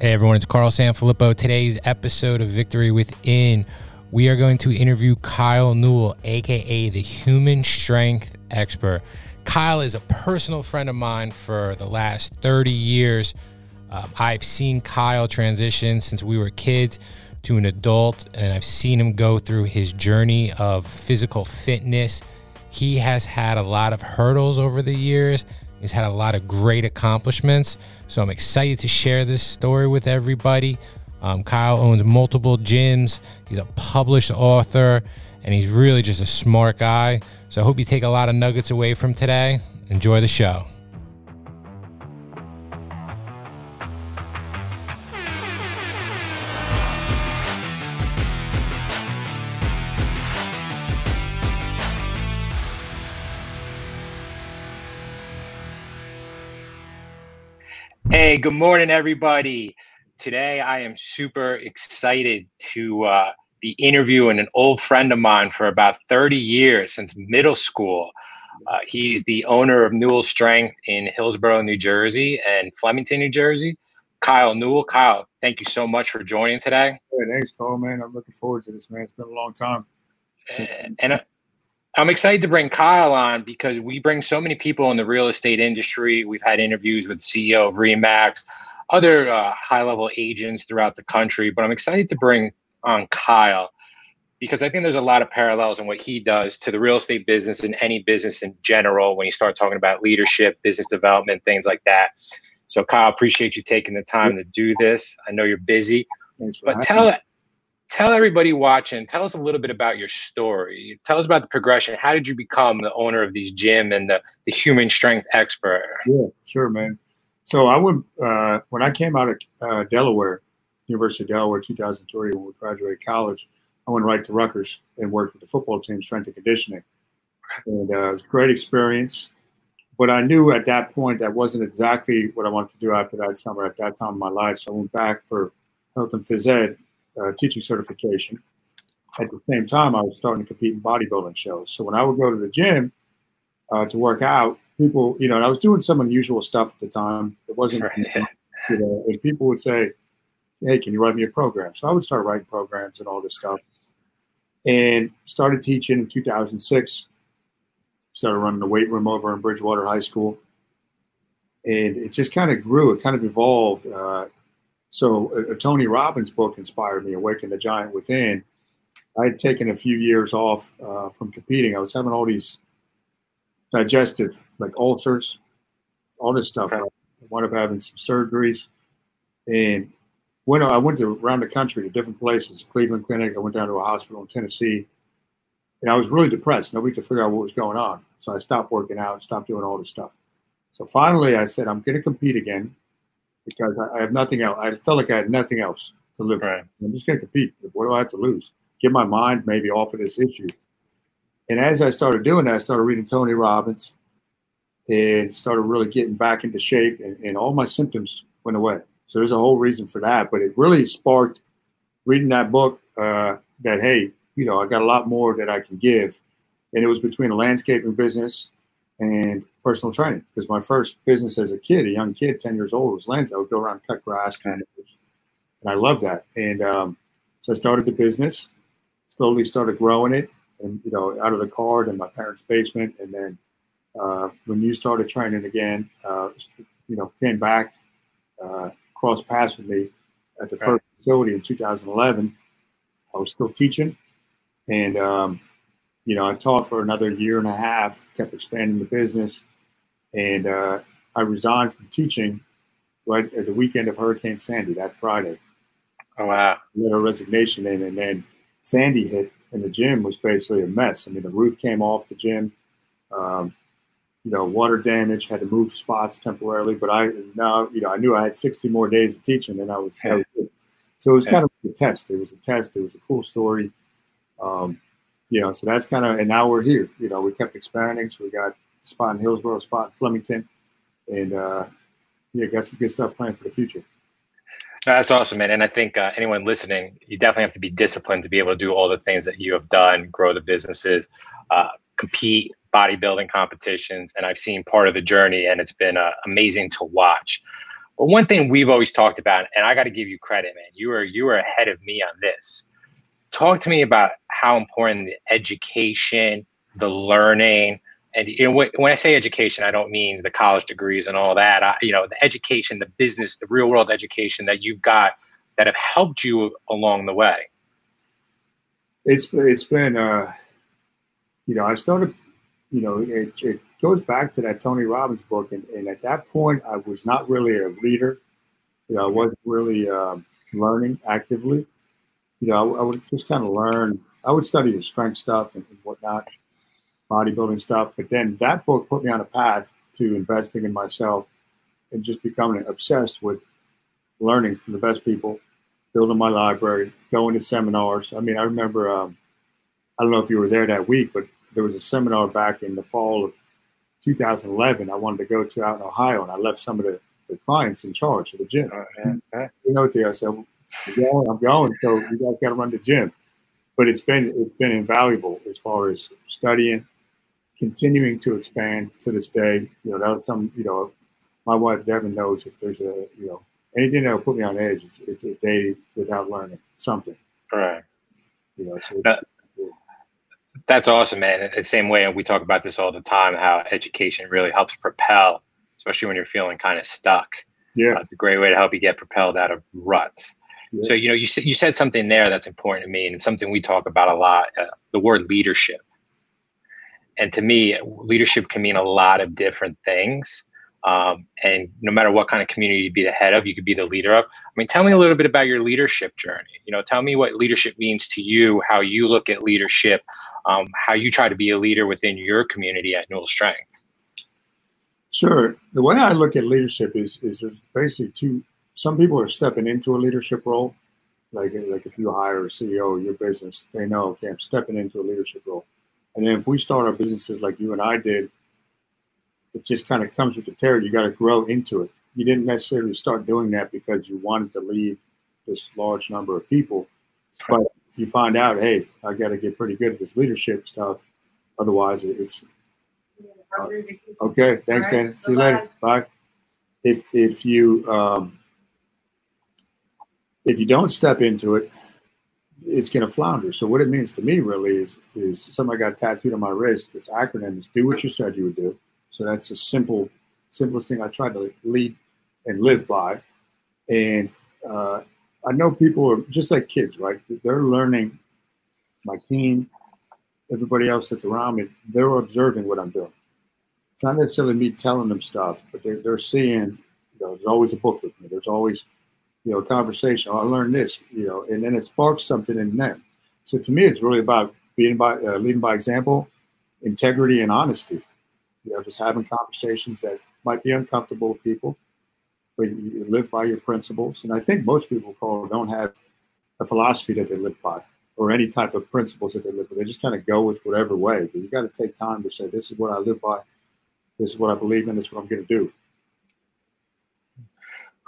Hey everyone, it's Carl Sanfilippo. Today's episode of Victory Within, we are going to interview Kyle Newell, aka the Human Strength Expert. Kyle is a personal friend of mine for the last 30 years. Um, I've seen Kyle transition since we were kids to an adult, and I've seen him go through his journey of physical fitness. He has had a lot of hurdles over the years. He's had a lot of great accomplishments. So I'm excited to share this story with everybody. Um, Kyle owns multiple gyms. He's a published author, and he's really just a smart guy. So I hope you take a lot of nuggets away from today. Enjoy the show. Hey, good morning, everybody. Today, I am super excited to uh, be interviewing an old friend of mine for about 30 years, since middle school. Uh, he's the owner of Newell Strength in Hillsborough, New Jersey, and Flemington, New Jersey. Kyle Newell. Kyle, thank you so much for joining today. Hey, thanks, Cole, man. I'm looking forward to this, man. It's been a long time. And uh, I'm excited to bring Kyle on because we bring so many people in the real estate industry. We've had interviews with CEO of Remax, other uh, high level agents throughout the country, but I'm excited to bring on Kyle because I think there's a lot of parallels in what he does to the real estate business and any business in general when you start talking about leadership, business development, things like that. So, Kyle, appreciate you taking the time to do this. I know you're busy, but tell tell everybody watching, tell us a little bit about your story. Tell us about the progression. How did you become the owner of these gym and the, the human strength expert? Yeah, sure, man. So I went uh, when I came out of uh, Delaware, University of Delaware, 2003, when we graduated college. I went right to Rutgers and worked with the football team, strength and conditioning, and uh, it was a great experience. But I knew at that point that wasn't exactly what I wanted to do after that summer. At that time in my life, so I went back for health and phys ed uh, teaching certification. At the same time, I was starting to compete in bodybuilding shows. So when I would go to the gym uh, to work out, people, you know, and I was doing some unusual stuff at the time. It wasn't, right. you know, and people would say, "Hey, can you write me a program?" So I would start writing programs and all this stuff, and started teaching in 2006. Started running the weight room over in Bridgewater High School, and it just kind of grew. It kind of evolved. Uh, so a, a, Tony Robbins book inspired me, Awaken the Giant Within. I had taken a few years off uh, from competing. I was having all these digestive, like ulcers, all this stuff. I wound up having some surgeries, and when I went to around the country to different places, Cleveland Clinic. I went down to a hospital in Tennessee, and I was really depressed. Nobody could figure out what was going on, so I stopped working out, stopped doing all this stuff. So finally, I said, I'm going to compete again because I, I, have nothing else. I felt like I had nothing else to live right. for. I'm just going to compete. What do I have to lose? Get my mind maybe off of this issue. And as I started doing that, I started reading Tony Robbins and started really getting back into shape, and, and all my symptoms went away. So there's a whole reason for that. But it really sparked reading that book uh, that, hey, you know, I got a lot more that I can give. And it was between a landscaping business and personal training because my first business as a kid, a young kid, 10 years old, was lands. I would go around cut grass, kind of and I love that. And um, so I started the business, slowly started growing it, and you know, out of the car in my parents' basement, and then uh, when you started training again, uh, you know, came back, uh, crossed paths with me at the first facility in 2011. I was still teaching, and um, you know, I taught for another year and a half, kept expanding the business, and uh, I resigned from teaching right at the weekend of Hurricane Sandy that Friday. Oh wow! Let a resignation in, and then Sandy hit, and the gym was basically a mess. I mean, the roof came off the gym. Um, you know, water damage, had to move spots temporarily. But I now, you know, I knew I had 60 more days of teaching, and I was, yeah. so it was yeah. kind of a test. It was a test. It was a cool story. Um, you know, so that's kind of, and now we're here. You know, we kept expanding, so we got spot in Hillsborough, spot in Flemington, and uh, yeah, got some good stuff planned for the future. That's awesome, man. And I think uh, anyone listening, you definitely have to be disciplined to be able to do all the things that you have done, grow the businesses, uh, compete, bodybuilding competitions. And I've seen part of the journey, and it's been uh, amazing to watch. But one thing we've always talked about, and I got to give you credit, man. You were you were ahead of me on this. Talk to me about how important the education, the learning, and you know when I say education, I don't mean the college degrees and all that. I, you know, the education, the business, the real world education that you've got that have helped you along the way. It's it's been, uh, you know, I started, you know, it, it goes back to that Tony Robbins book, and, and at that point, I was not really a leader. You know, I wasn't really um, learning actively. You know, I, I would just kind of learn. I would study the strength stuff and, and whatnot bodybuilding stuff. But then that book put me on a path to investing in myself and just becoming obsessed with learning from the best people, building my library, going to seminars. I mean, I remember, um, I don't know if you were there that week, but there was a seminar back in the fall of 2011 I wanted to go to out in Ohio, and I left some of the, the clients in charge of the gym. Uh, You know, to I said, I'm going, I'm going, so you guys got to run the gym. But it's been it's been invaluable as far as studying, continuing to expand to this day. You know, that's some, you know, my wife Devin knows if there's a, you know, anything that will put me on edge, it's, it's a day without learning something. Right. You know, so that, that's awesome, man. The same way, and we talk about this all the time, how education really helps propel, especially when you're feeling kind of stuck. Yeah. Uh, it's a great way to help you get propelled out of ruts. Yeah. So, you know, you said, you said something there that's important to me and something we talk about a lot, uh, the word leadership and to me, leadership can mean a lot of different things. Um, and no matter what kind of community you be the head of, you could be the leader of. I mean, tell me a little bit about your leadership journey. You know, tell me what leadership means to you, how you look at leadership, um, how you try to be a leader within your community at Newell Strength. Sure. The way I look at leadership is is there's basically two. Some people are stepping into a leadership role, like like if you hire a CEO of your business, they know okay, I'm stepping into a leadership role. And then if we start our businesses like you and I did, it just kind of comes with the territory. You got to grow into it. You didn't necessarily start doing that because you wanted to lead this large number of people, but you find out, hey, I got to get pretty good at this leadership stuff. Otherwise, it's uh, okay. Thanks, right. Dan. See you later. Bye. If if you um, if you don't step into it, it's going to flounder. So what it means to me really is is something I got tattooed on my wrist. This acronym is do what you said you would do. So that's a simple, simplest thing I try to lead and live by. And uh, I know people are just like kids, right? They're learning. My team, everybody else that's around me, they're observing what I'm doing. It's not necessarily me telling them stuff, but they're, they're seeing. You know, there's always a book with me. There's always you know, conversation. I learned this, you know, and then it sparks something in them. So to me, it's really about being by uh, leading by example, integrity, and honesty. You know, just having conversations that might be uncomfortable with people, but you, you live by your principles. And I think most people call don't have a philosophy that they live by or any type of principles that they live by. They just kind of go with whatever way. But you got to take time to say, this is what I live by. This is what I believe in. This is what I'm going to do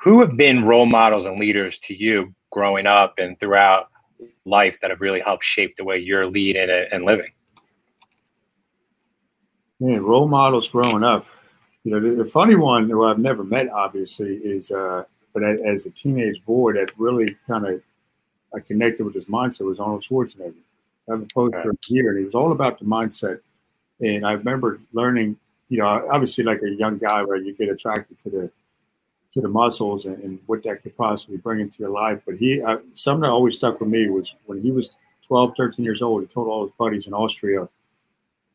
who have been role models and leaders to you growing up and throughout life that have really helped shape the way you're leading and living? Man, role models growing up. You know, the, the funny one who I've never met, obviously, is, uh, but as, as a teenage boy, that really kind of I connected with his mindset was Arnold Schwarzenegger. I have a poster right. here, and he was all about the mindset. And I remember learning, you know, obviously like a young guy where you get attracted to the to the muscles and, and, what that could possibly bring into your life. But he, uh, something that always stuck with me was when he was 12, 13 years old, he told all his buddies in Austria,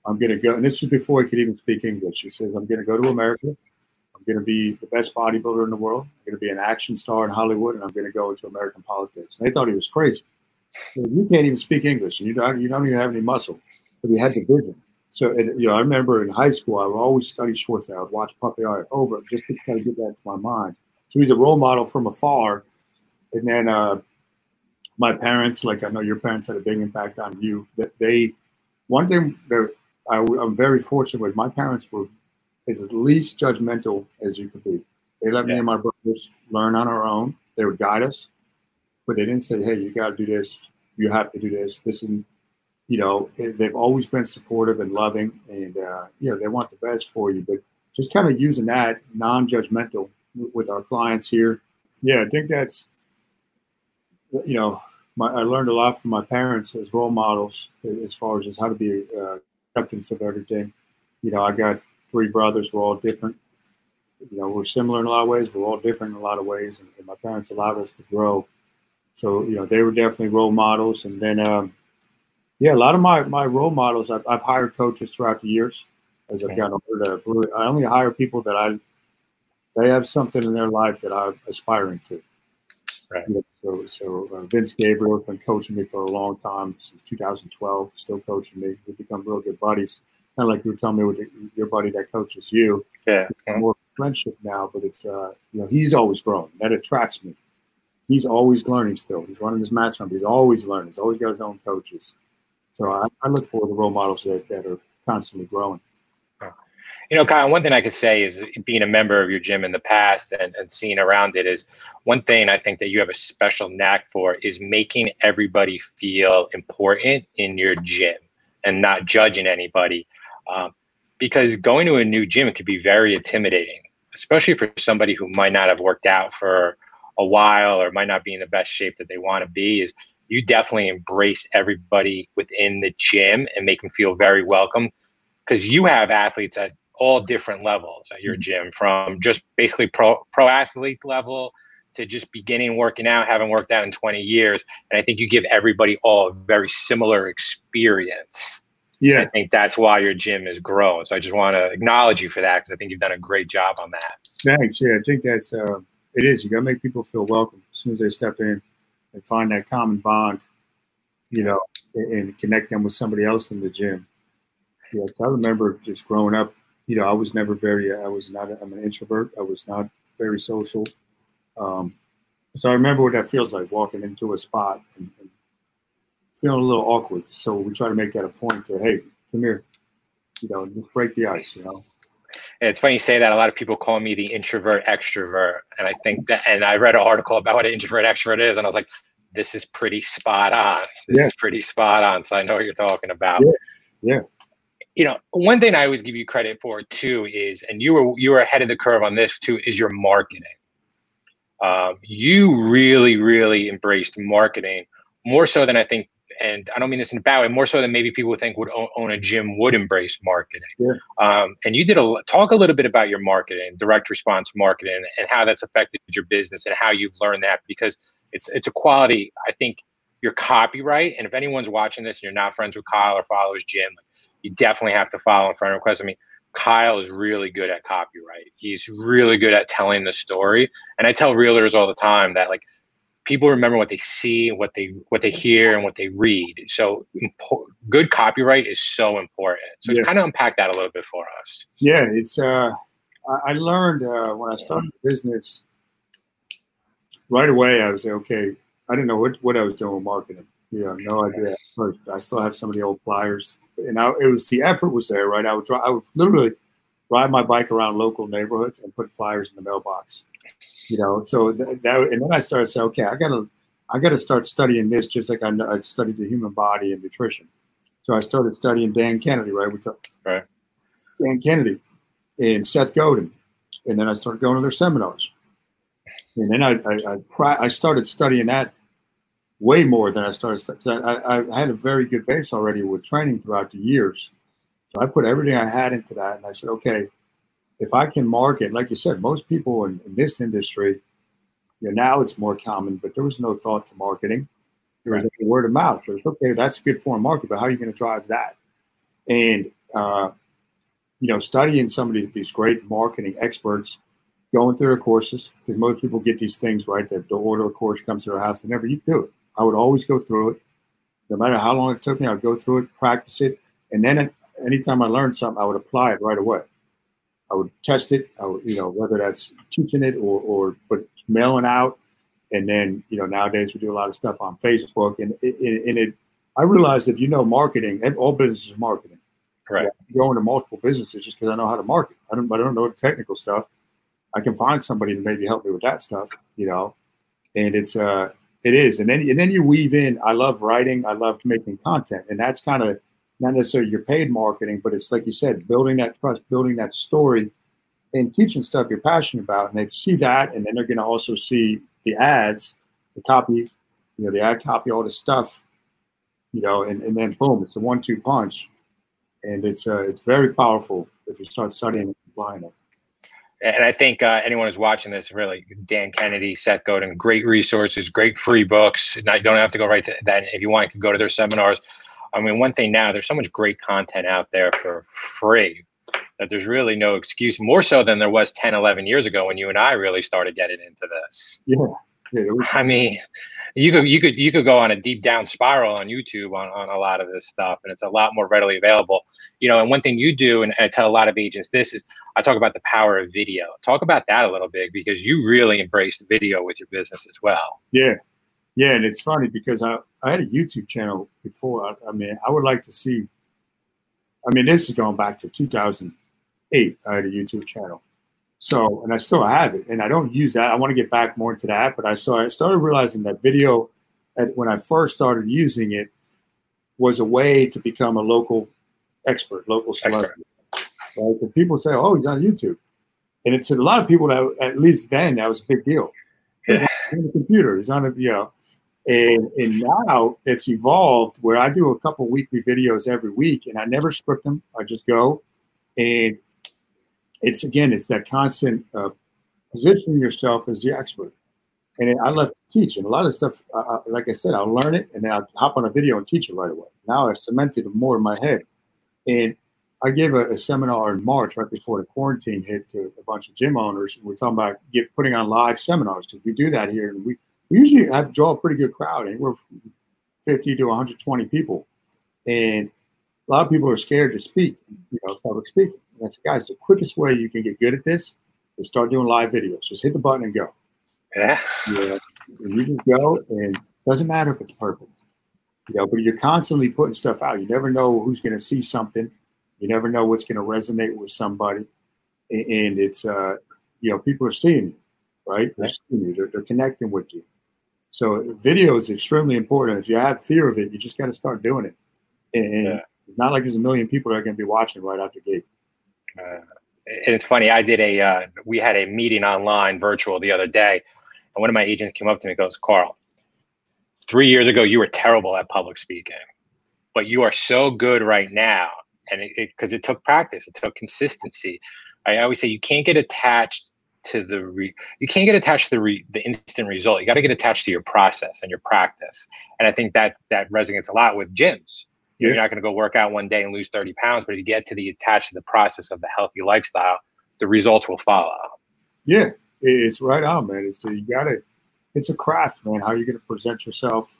I'm going to go, and this is before he could even speak English. He says, I'm going to go to America. I'm going to be the best bodybuilder in the world. I'm going to be an action star in Hollywood, and I'm going to go into American politics. And they thought he was crazy. You can't even speak English, and you don't, you don't even have any muscle. But he had the vision. So, and, you know, I remember in high school, I would always study Schwarzenegger. I would watch Pumping Iron over just to kind of get that to my mind. So he's a role model from afar. And then uh, my parents, like I know your parents had a big impact on you. That they, one thing that I, am very fortunate with, my parents were as least judgmental as you could be. They let yeah. me and my brothers learn on our own. They would guide us, but they didn't say, "Hey, you got to do this. You have to do this. This and you know, they've always been supportive and loving, and uh, you know, they want the best for you. But just kind of using that non-judgmental with our clients here. Yeah, I think that's you know my, I learned a lot from my parents as role models as far as just how to be uh, acceptance of everything. You know, I got three brothers. We're all different. You know, we're similar in a lot of ways. We're all different in a lot of ways, and, and my parents allowed us to grow. So you know, they were definitely role models. And then, um, yeah, a lot of my my role models. I've, I've hired coaches throughout the years as I've gotten older. Really, I only hire people that I they have something in their life that I'm aspiring to. Right. So, so uh, Vince Gabriel has been coaching me for a long time since 2012. Still coaching me. We've become real good buddies. Kind of like you were telling me with the, your buddy that coaches you. Yeah. More friendship now, but it's uh, you know he's always growing. That attracts me. He's always learning. Still, he's running his match but he's always learning. He's always got his own coaches. So I, I look for the role models that, that are constantly growing. You know, Kyle, one thing I could say is being a member of your gym in the past and, and seeing around it is one thing I think that you have a special knack for is making everybody feel important in your gym and not judging anybody. Um, because going to a new gym can be very intimidating, especially for somebody who might not have worked out for a while or might not be in the best shape that they want to be. Is you definitely embrace everybody within the gym and make them feel very welcome because you have athletes at all different levels at your mm-hmm. gym from just basically pro pro athlete level to just beginning working out, having worked out in 20 years. And I think you give everybody all a very similar experience. Yeah. I think that's why your gym is growing. So I just want to acknowledge you for that because I think you've done a great job on that. Thanks. Yeah, I think that's uh, it is. You got to make people feel welcome as soon as they step in and find that common bond, you know, and connect them with somebody else in the gym. Yeah, I remember just growing up you know, I was never very, I was not, I'm an introvert. I was not very social. Um, so I remember what that feels like walking into a spot and, and, feeling a little awkward. So we try to make that a point to, hey, come here, you know, just break the ice, you know. And it's funny you say that. A lot of people call me the introvert extrovert, and I think that. And I read an article about what an introvert extrovert is, and I was like, this is pretty spot on. This yeah. is pretty spot on. So I know what you're talking about. Yeah. yeah you know, one thing I always give you credit for too is, and you were you were ahead of the curve on this too, is your marketing. Um, you really, really embraced marketing more so than I think, and I don't mean this in a bad way, more so than maybe people would think would own, a gym would embrace marketing. Yeah. Um, and you did a talk a little bit about your marketing, direct response marketing, and how that's affected your business and how you've learned that because it's it's a quality I think your copywriting. And if anyone's watching this and you're not friends with Kyle or follow his gym, you definitely have to follow in friend request. I mean, Kyle is really good at copywriting. He's really good at telling the story. And I tell realtors all the time that like people remember what they see, what they what they hear, and what they read. So good copywriting is so important. So yeah. kind of unpack that a little bit for us. Yeah, it's uh, I learned uh, when I started the business right away. I was like, okay, I didn't know what, what I was doing with marketing. You know, no idea at first. I still have some of the old flyers, and I, it was the effort was there, right? I would try, I would literally ride my bike around local neighborhoods and put flyers in the mailbox. You know, so that, that and then I started saying, okay, I gotta, I gotta start studying this, just like I, I studied the human body and nutrition. So I started studying Dan Kennedy, right? We right. Dan Kennedy and Seth Godin, and then I started going to their seminars. And then I, I, I, I started studying that way more than I started. I, I had a very good base already with training throughout the years. So I put everything I had into that, and I said, okay, if I can market, like you said, most people in, in this industry, you know, now it's more common, but there was no thought to marketing. There was right. word of mouth, it's okay. That's a good form of market, but how are you going to drive that? And uh, you know, studying some of these, these great marketing experts, going through their courses, because most people get these things right. That the order a course comes to their house, they never do it. I would always go through it. No matter how long it took me, I'd go through it, practice it, and then anytime I learned something, I would apply it right away. I would test it, I would, you know, whether that's teaching it or, or but mailing out. And then, you know, nowadays we do a lot of stuff on Facebook. And it, and it I realized if you know marketing, all business is marketing. Correct. Yeah, go into multiple businesses just because I know how to market. I don't, I don't know the technical stuff. I can find somebody to maybe help me with that stuff, you know. And it's uh, it is, and then and then you weave in. I love writing. I love making content, and that's kind of not necessarily your paid marketing, but it's like you said, building that trust, building that story, and teaching stuff you're passionate about, and they see that, and then they're going to also see the ads, the copy, you know, the ad copy, all this stuff, you know, and, and then boom, it's a one-two punch, and it's uh, it's very powerful if you start studying and applying it. And I think uh, anyone who's watching this, really, Dan Kennedy, Seth Godin, great resources, great free books. you don't have to go right to that. If you want, you can go to their seminars. I mean, one thing now, there's so much great content out there for free that there's really no excuse, more so than there was 10, 11 years ago when you and I really started getting into this. Yeah. yeah was- I mean, you could you could you could go on a deep down spiral on YouTube on, on a lot of this stuff, and it's a lot more readily available. You know, and one thing you do, and I tell a lot of agents this is I talk about the power of video. Talk about that a little bit because you really embraced video with your business as well. Yeah, yeah, and it's funny because I, I had a YouTube channel before. I, I mean, I would like to see. I mean, this is going back to 2008. I had a YouTube channel, so and I still have it, and I don't use that. I want to get back more into that, but I saw I started realizing that video, at, when I first started using it, was a way to become a local expert, local celebrity. Right? Because people say, "Oh, he's on YouTube," and it's a lot of people that at least then that was a big deal. On the computer. He's on a you know and, and now it's evolved where I do a couple weekly videos every week and I never script them. I just go and it's again, it's that constant uh, positioning yourself as the expert. And I love to teach. And a lot of stuff, uh, like I said, I'll learn it and then I'll hop on a video and teach it right away. Now I've cemented it more in my head. And I gave a, a, seminar in March right before the quarantine hit to a bunch of gym owners. We're talking about get putting on live seminars because we do that here. And we we usually have draw a pretty good crowd, anywhere from 50 to 120 people. And a lot of people are scared to speak, you know, public speaking. And I said, guys, the quickest way you can get good at this is start doing live videos. Just hit the button and go. Yeah. Yeah. And you just go, and doesn't matter if it's perfect. You know, but you're constantly putting stuff out. You never know who's going to see something. You never know what's going to resonate with somebody. And it's, uh, you know, people are seeing you, right? They're seeing you. They're, they're connecting with you. So video is extremely important. If you have fear of it, you just got to start doing it. And yeah. it's not like there's a million people that are going to be watching right out the gate. Uh, and it's funny. I did a uh, we had a meeting online, virtual, the other day, and one of my agents came up to me and goes, "Carl, three years ago you were terrible at public speaking, but you are so good right now." And because it, it, it took practice, it took consistency. I always say you can't get attached to the re- you can't get attached to the re- the instant result. You got to get attached to your process and your practice. And I think that that resonates a lot with gyms. You're not going to go work out one day and lose 30 pounds, but if you get to the attached to the process of the healthy lifestyle, the results will follow. Yeah, it's right on, man. It's you got to. It's a craft, man. How you're going to present yourself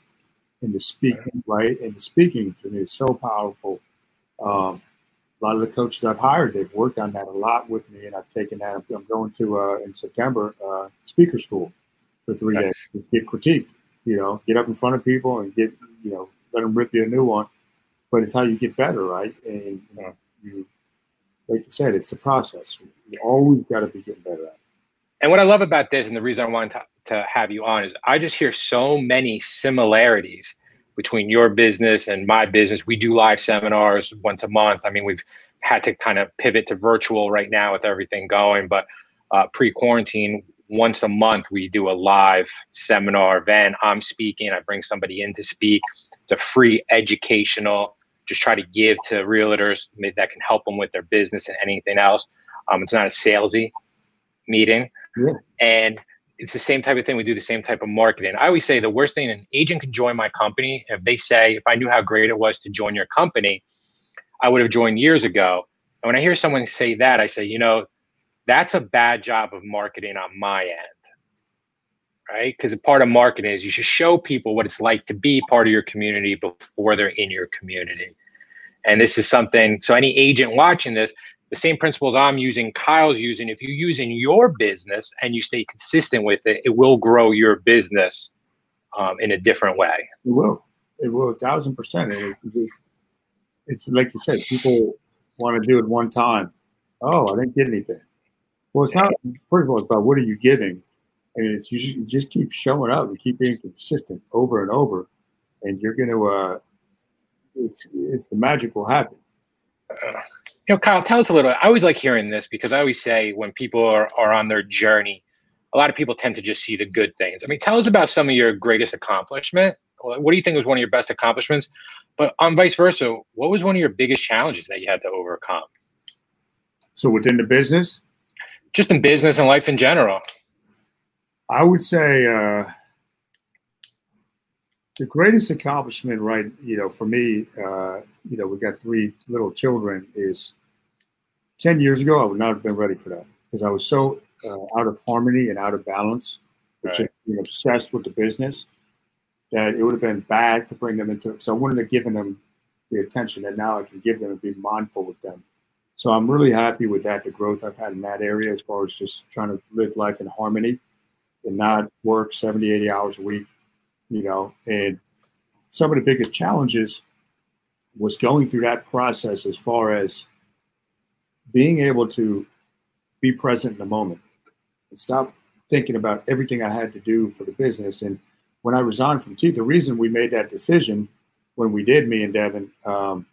in the speaking, right? And the speaking to me is so powerful. Um, a lot of the coaches I've hired, they've worked on that a lot with me, and I've taken that. I'm going to uh, in September uh, speaker school for three nice. days. Get critiqued, you know, get up in front of people and get, you know, let them rip you a new one. But it's how you get better, right? And you know, you, like you said, it's a process. You always got to be getting better at it. And what I love about this, and the reason I wanted to, to have you on, is I just hear so many similarities between your business and my business. We do live seminars once a month. I mean, we've had to kind of pivot to virtual right now with everything going, but uh, pre quarantine, once a month, we do a live seminar event. I'm speaking, I bring somebody in to speak. It's a free educational, just try to give to realtors that can help them with their business and anything else. Um, it's not a salesy meeting. Yeah. And it's the same type of thing. We do the same type of marketing. I always say the worst thing an agent can join my company if they say, if I knew how great it was to join your company, I would have joined years ago. And when I hear someone say that, I say, you know, that's a bad job of marketing on my end. Right? Because a part of marketing is you should show people what it's like to be part of your community before they're in your community. And this is something, so any agent watching this, the same principles I'm using, Kyle's using, if you use in your business and you stay consistent with it, it will grow your business um, in a different way. It will. It will, a thousand percent. It, it's, it's like you said, people want to do it one time. Oh, I didn't get anything. Well, it's not, first of all, it's about what are you giving? And it's you just, you just keep showing up and keep being consistent over and over, and you're going to, uh, it's, it's the magic will happen. You know, Kyle, tell us a little. I always like hearing this because I always say when people are, are on their journey, a lot of people tend to just see the good things. I mean, tell us about some of your greatest accomplishment. What do you think was one of your best accomplishments? But on vice versa, what was one of your biggest challenges that you had to overcome? So within the business, just in business and life in general, I would say uh, the greatest accomplishment, right? You know, for me, uh, you know, we got three little children. Is ten years ago, I would not have been ready for that because I was so uh, out of harmony and out of balance, which right. being obsessed with the business, that it would have been bad to bring them into. So I wouldn't have given them the attention that now I can give them and be mindful with them. So I'm really happy with that, the growth I've had in that area as far as just trying to live life in harmony and not work 70, 80 hours a week, you know. And some of the biggest challenges was going through that process as far as being able to be present in the moment and stop thinking about everything I had to do for the business. And when I resigned from T, the reason we made that decision when we did, me and Devin, um,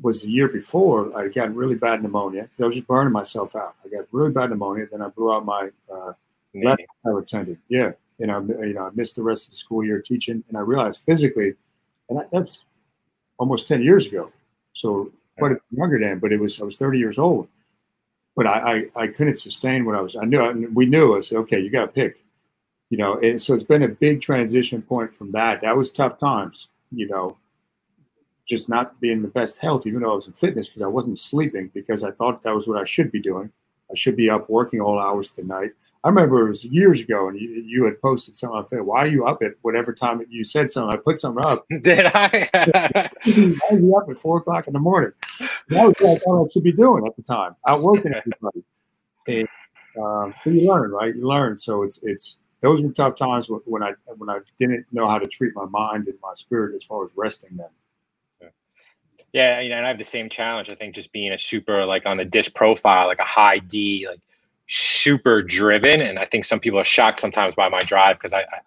was the year before. I got really bad pneumonia because I was just burning myself out. I got really bad pneumonia. Then I blew out my uh, left I attended. Yeah, and I you know I missed the rest of the school year teaching, and I realized physically, and I, that's almost ten years ago. So quite a bit younger then, but it was I was 30 years old but I, I, I couldn't sustain what I was. I knew we knew. I said, okay, you got to pick, you know. And so it's been a big transition point from that. That was tough times, you know, just not being the best health, even though I was in fitness because I wasn't sleeping because I thought that was what I should be doing. I should be up working all hours of the night. I remember it was years ago, and you, you had posted something on Facebook. Why are you up at whatever time you said something? I put something up. Did I? Why are you up at four o'clock in the morning? That was what I thought I should be doing at the time, out working everybody. And um, you learn, right? You learn. So it's it's those were tough times when I when I didn't know how to treat my mind and my spirit as far as resting them. Yeah, you know, and I have the same challenge. I think just being a super like on the DISC profile, like a high D, like super driven, and I think some people are shocked sometimes by my drive because I, I,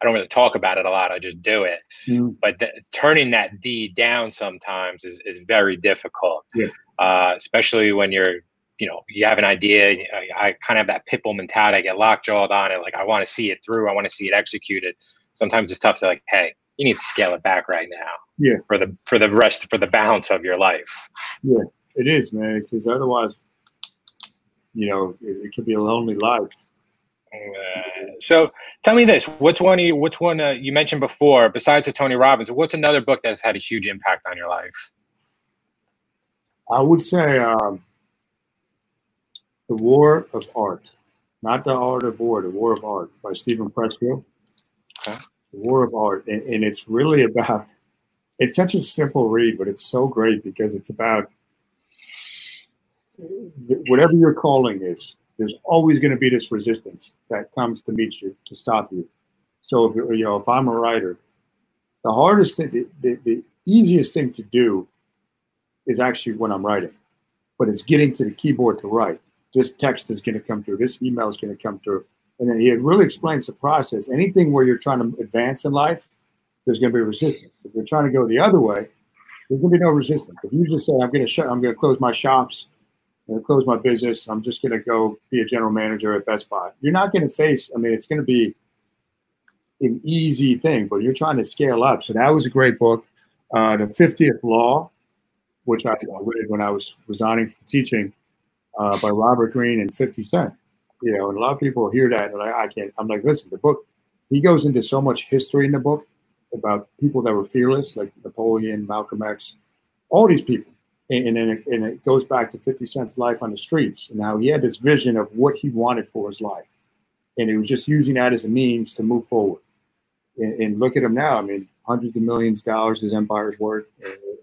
I don't really talk about it a lot. I just do it. Mm. But th- turning that D down sometimes is is very difficult, yeah. uh, especially when you're you know you have an idea. I, I kind of have that pitbull mentality. I get lockjawed on it. Like I want to see it through. I want to see it executed. Sometimes it's tough to like, hey, you need to scale it back right now. Yeah. For the for the rest for the balance of your life. Yeah, it is, man. Because otherwise, you know, it, it could be a lonely life. Uh, so tell me this: What's one? You, which one uh, you mentioned before? Besides the Tony Robbins, what's another book that's had a huge impact on your life? I would say um, the War of Art, not the Art of War, the War of Art by Steven Pressfield. Okay. The War of Art, and, and it's really about. It's such a simple read, but it's so great because it's about whatever your calling is, there's always going to be this resistance that comes to meet you to stop you. So if you know, if I'm a writer, the hardest thing, the, the, the easiest thing to do is actually when I'm writing, but it's getting to the keyboard to write. This text is going to come through. This email is going to come through. And then he really explains the process. Anything where you're trying to advance in life, there's going to be resistance. If you're trying to go the other way, there's going to be no resistance. If you just say, "I'm going to shut, I'm going to close my shops," going to close my business. I'm just going to go be a general manager at Best Buy. You're not going to face, I mean, it's going to be an easy thing, but you're trying to scale up. So that was a great book. Uh, the 50th Law, which I read when I was resigning from teaching uh, by Robert Greene and 50 Cent. You know, and a lot of people hear that and like, I can't. I'm like, listen, the book, he goes into so much history in the book about people that were fearless, like Napoleon, Malcolm X, all these people and, then it, and it goes back to 50 Cent's life on the streets and how he had this vision of what he wanted for his life. And he was just using that as a means to move forward. And, and look at him now. I mean, hundreds of millions of dollars his empire's worth.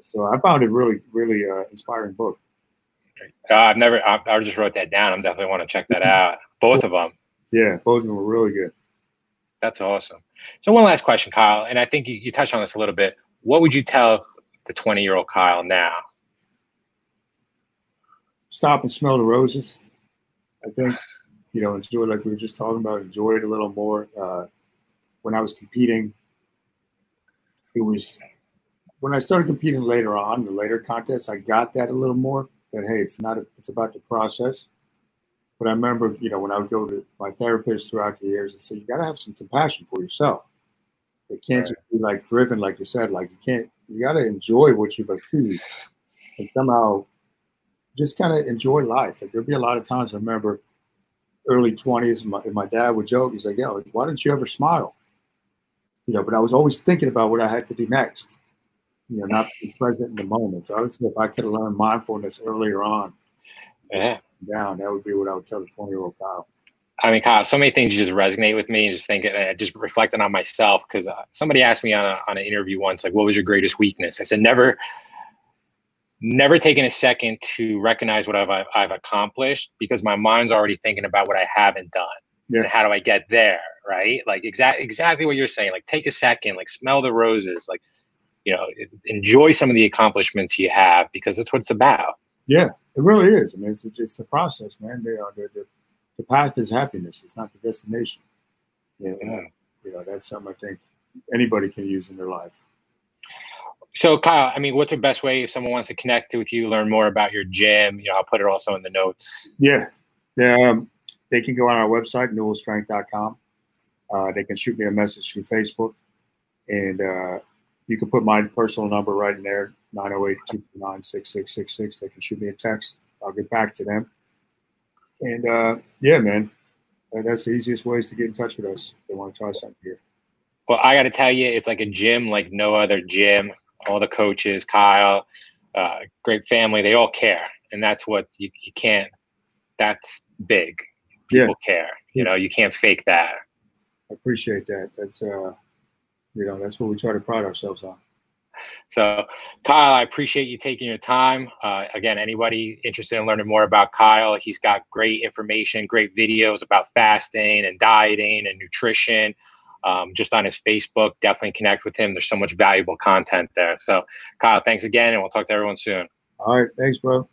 So I found it really, really uh, inspiring book. Uh, I've never, I, I, just wrote that down. I'm definitely want to check that out. Both of them. Yeah, both of them were really good. That's awesome. So one last question, Kyle, and I think you, you touched on this a little bit. What would you tell the 20 year old Kyle now stop and smell the roses. I think, you know, enjoy like we were just talking about, enjoy it a little more. Uh, when I was competing, it was when I started competing later on, the later contests, I got that a little more. that hey, it's not a, it's about the process. But I remember, you know, when I would go to my therapist throughout the years, and say you got to have some compassion for yourself. It can't right. just be like driven, like you said. Like you can't. You got to enjoy what you've achieved, and somehow just kind of enjoy life. Like there'd be a lot of times I remember early 20s, my, my dad would joke, he's like, yo, why didn't you ever smile? You know, but I was always thinking about what I had to do next, you know, not be present in the moment. So I would say if I could have learned mindfulness earlier on, yeah. down, that would be what I would tell the 20 year old Kyle. I mean, Kyle, so many things just resonate with me. and Just thinking, uh, just reflecting on myself, because uh, somebody asked me on, a, on an interview once, like, what was your greatest weakness? I said, never never taken a second to recognize what I've, I've accomplished because my mind's already thinking about what I haven't done. Yeah. And how do I get there? Right. Like exactly, exactly what you're saying. Like take a second, like smell the roses, like, you know, enjoy some of the accomplishments you have because that's what it's about. Yeah, it really is. I mean, it's, it's a process, man. They are, the, the, the path is happiness. It's not the destination. Yeah. yeah. Mm. You know, that's something I think anybody can use in their life. So Kyle, I mean, what's the best way if someone wants to connect with you, learn more about your gym? You know, I'll put it also in the notes. Yeah, um, they can go on our website, newellstrength.com. Uh, they can shoot me a message through Facebook, and uh, you can put my personal number right in there, 908-229-6666. They can shoot me a text. I'll get back to them. And uh, yeah, man, that's the easiest ways to get in touch with us. If they want to try something here. Well, I got to tell you, it's like a gym like no other gym all the coaches, Kyle, uh, great family. They all care, and that's what you, you can't. That's big. People yeah. care. You know, you can't fake that. I appreciate that. That's uh, you know, that's what we try to pride ourselves on. So, Kyle, I appreciate you taking your time. Uh, again, anybody interested in learning more about Kyle, he's got great information, great videos about fasting and dieting and nutrition um, just on his Facebook. Definitely connect with him. There's so much valuable content there. So, Kyle, thanks again, and we'll talk to everyone soon. All right. Thanks, bro.